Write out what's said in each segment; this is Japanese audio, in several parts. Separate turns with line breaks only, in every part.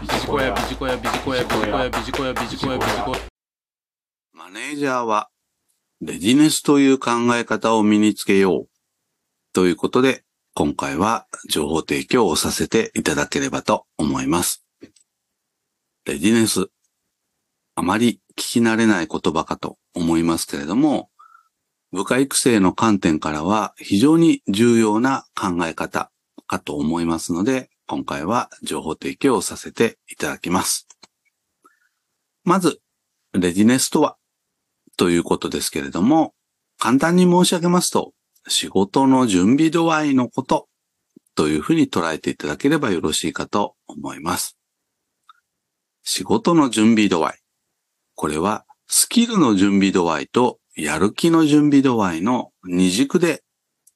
ビジコヤビジコヤビジコヤビジコヤビジコヤビジコヤビジコヤ
マネージャーは、レジネスという考え方を身につけよう。ということで、今回は情報提供をさせていただければと思います。レジネス。あまり聞き慣れない言葉かと思いますけれども、部下育成の観点からは非常に重要な考え方かと思いますので、今回は情報提供をさせていただきます。まず、レジネスとは？ということですけれども、簡単に申し上げますと、仕事の準備度合いのことというふうに捉えていただければよろしいかと思います。仕事の準備度合い。これはスキルの準備度合いとやる気の準備度合いの二軸で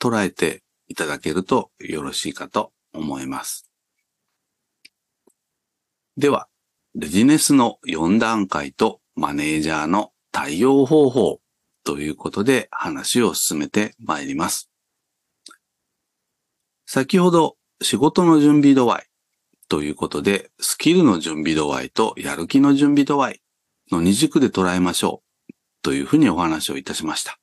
捉えていただけるとよろしいかと思います。では、レジネスの4段階とマネージャーの対応方法ということで話を進めてまいります。先ほど仕事の準備度合いということでスキルの準備度合いとやる気の準備度合いの二軸で捉えましょうというふうにお話をいたしました。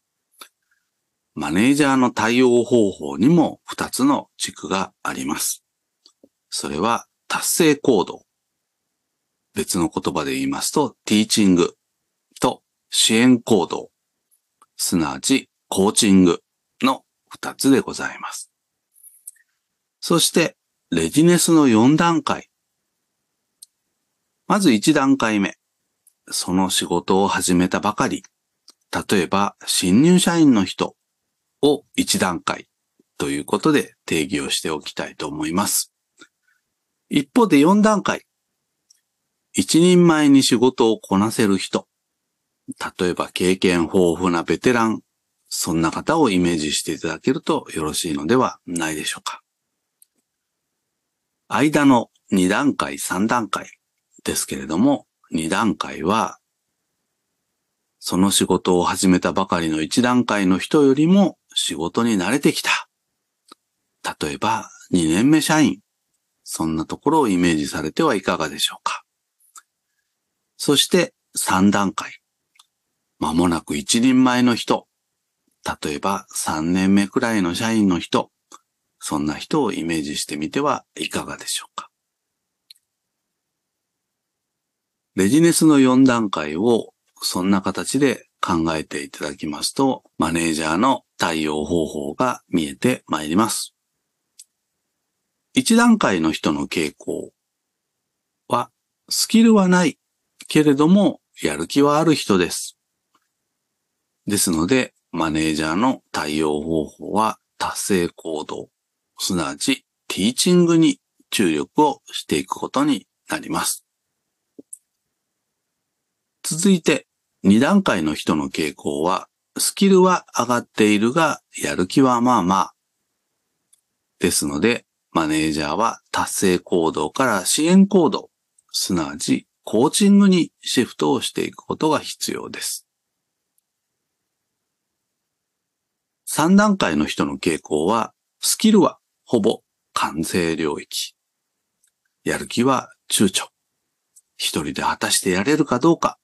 マネージャーの対応方法にも2つの軸があります。それは達成行動。別の言葉で言いますと、ティーチングと支援行動。すなわち、コーチングの2つでございます。そして、レジネスの4段階。まず1段階目。その仕事を始めたばかり。例えば、新入社員の人を1段階ということで定義をしておきたいと思います。一方で4段階。一人前に仕事をこなせる人。例えば経験豊富なベテラン。そんな方をイメージしていただけるとよろしいのではないでしょうか。間の2段階、3段階ですけれども、2段階は、その仕事を始めたばかりの1段階の人よりも仕事に慣れてきた。例えば、2年目社員。そんなところをイメージされてはいかがでしょうか。そして3段階。まもなく一人前の人。例えば3年目くらいの社員の人。そんな人をイメージしてみてはいかがでしょうか。レジネスの4段階をそんな形で考えていただきますと、マネージャーの対応方法が見えてまいります。1段階の人の傾向は、スキルはないけれども、やる気はある人です。ですので、マネージャーの対応方法は達成行動、すなわちティーチングに注力をしていくことになります。続いて、2段階の人の傾向は、スキルは上がっているが、やる気はまあまあ。ですので、マネージャーは達成行動から支援行動、すなわちコーチングにシフトをしていくことが必要です。3段階の人の傾向は、スキルはほぼ完成領域。やる気は躊躇。一人で果たしてやれるかどうか、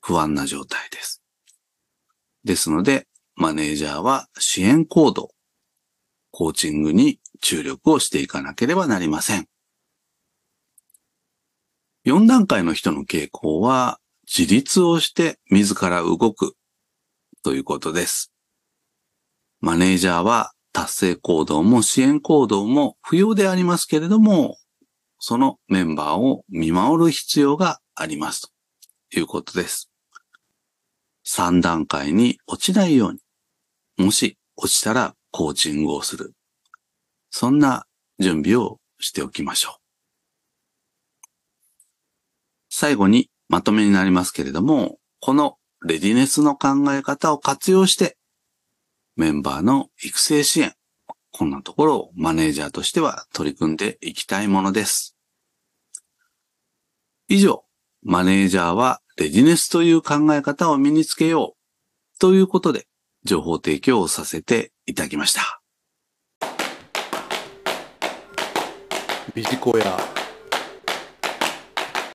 不安な状態です。ですので、マネージャーは支援行動、コーチングに注力をしていかなければなりません。4段階の人の傾向は、自立をして自ら動くということです。マネージャーは達成行動も支援行動も不要でありますけれども、そのメンバーを見守る必要がありますということです。3段階に落ちないように、もし落ちたらコーチングをする。そんな準備をしておきましょう。最後にまとめになりますけれども、このレディネスの考え方を活用して、メンバーの育成支援、こんなところをマネージャーとしては取り組んでいきたいものです。以上、マネージャーはレディネスという考え方を身につけようということで情報提供をさせていただきました。
ビジコヤ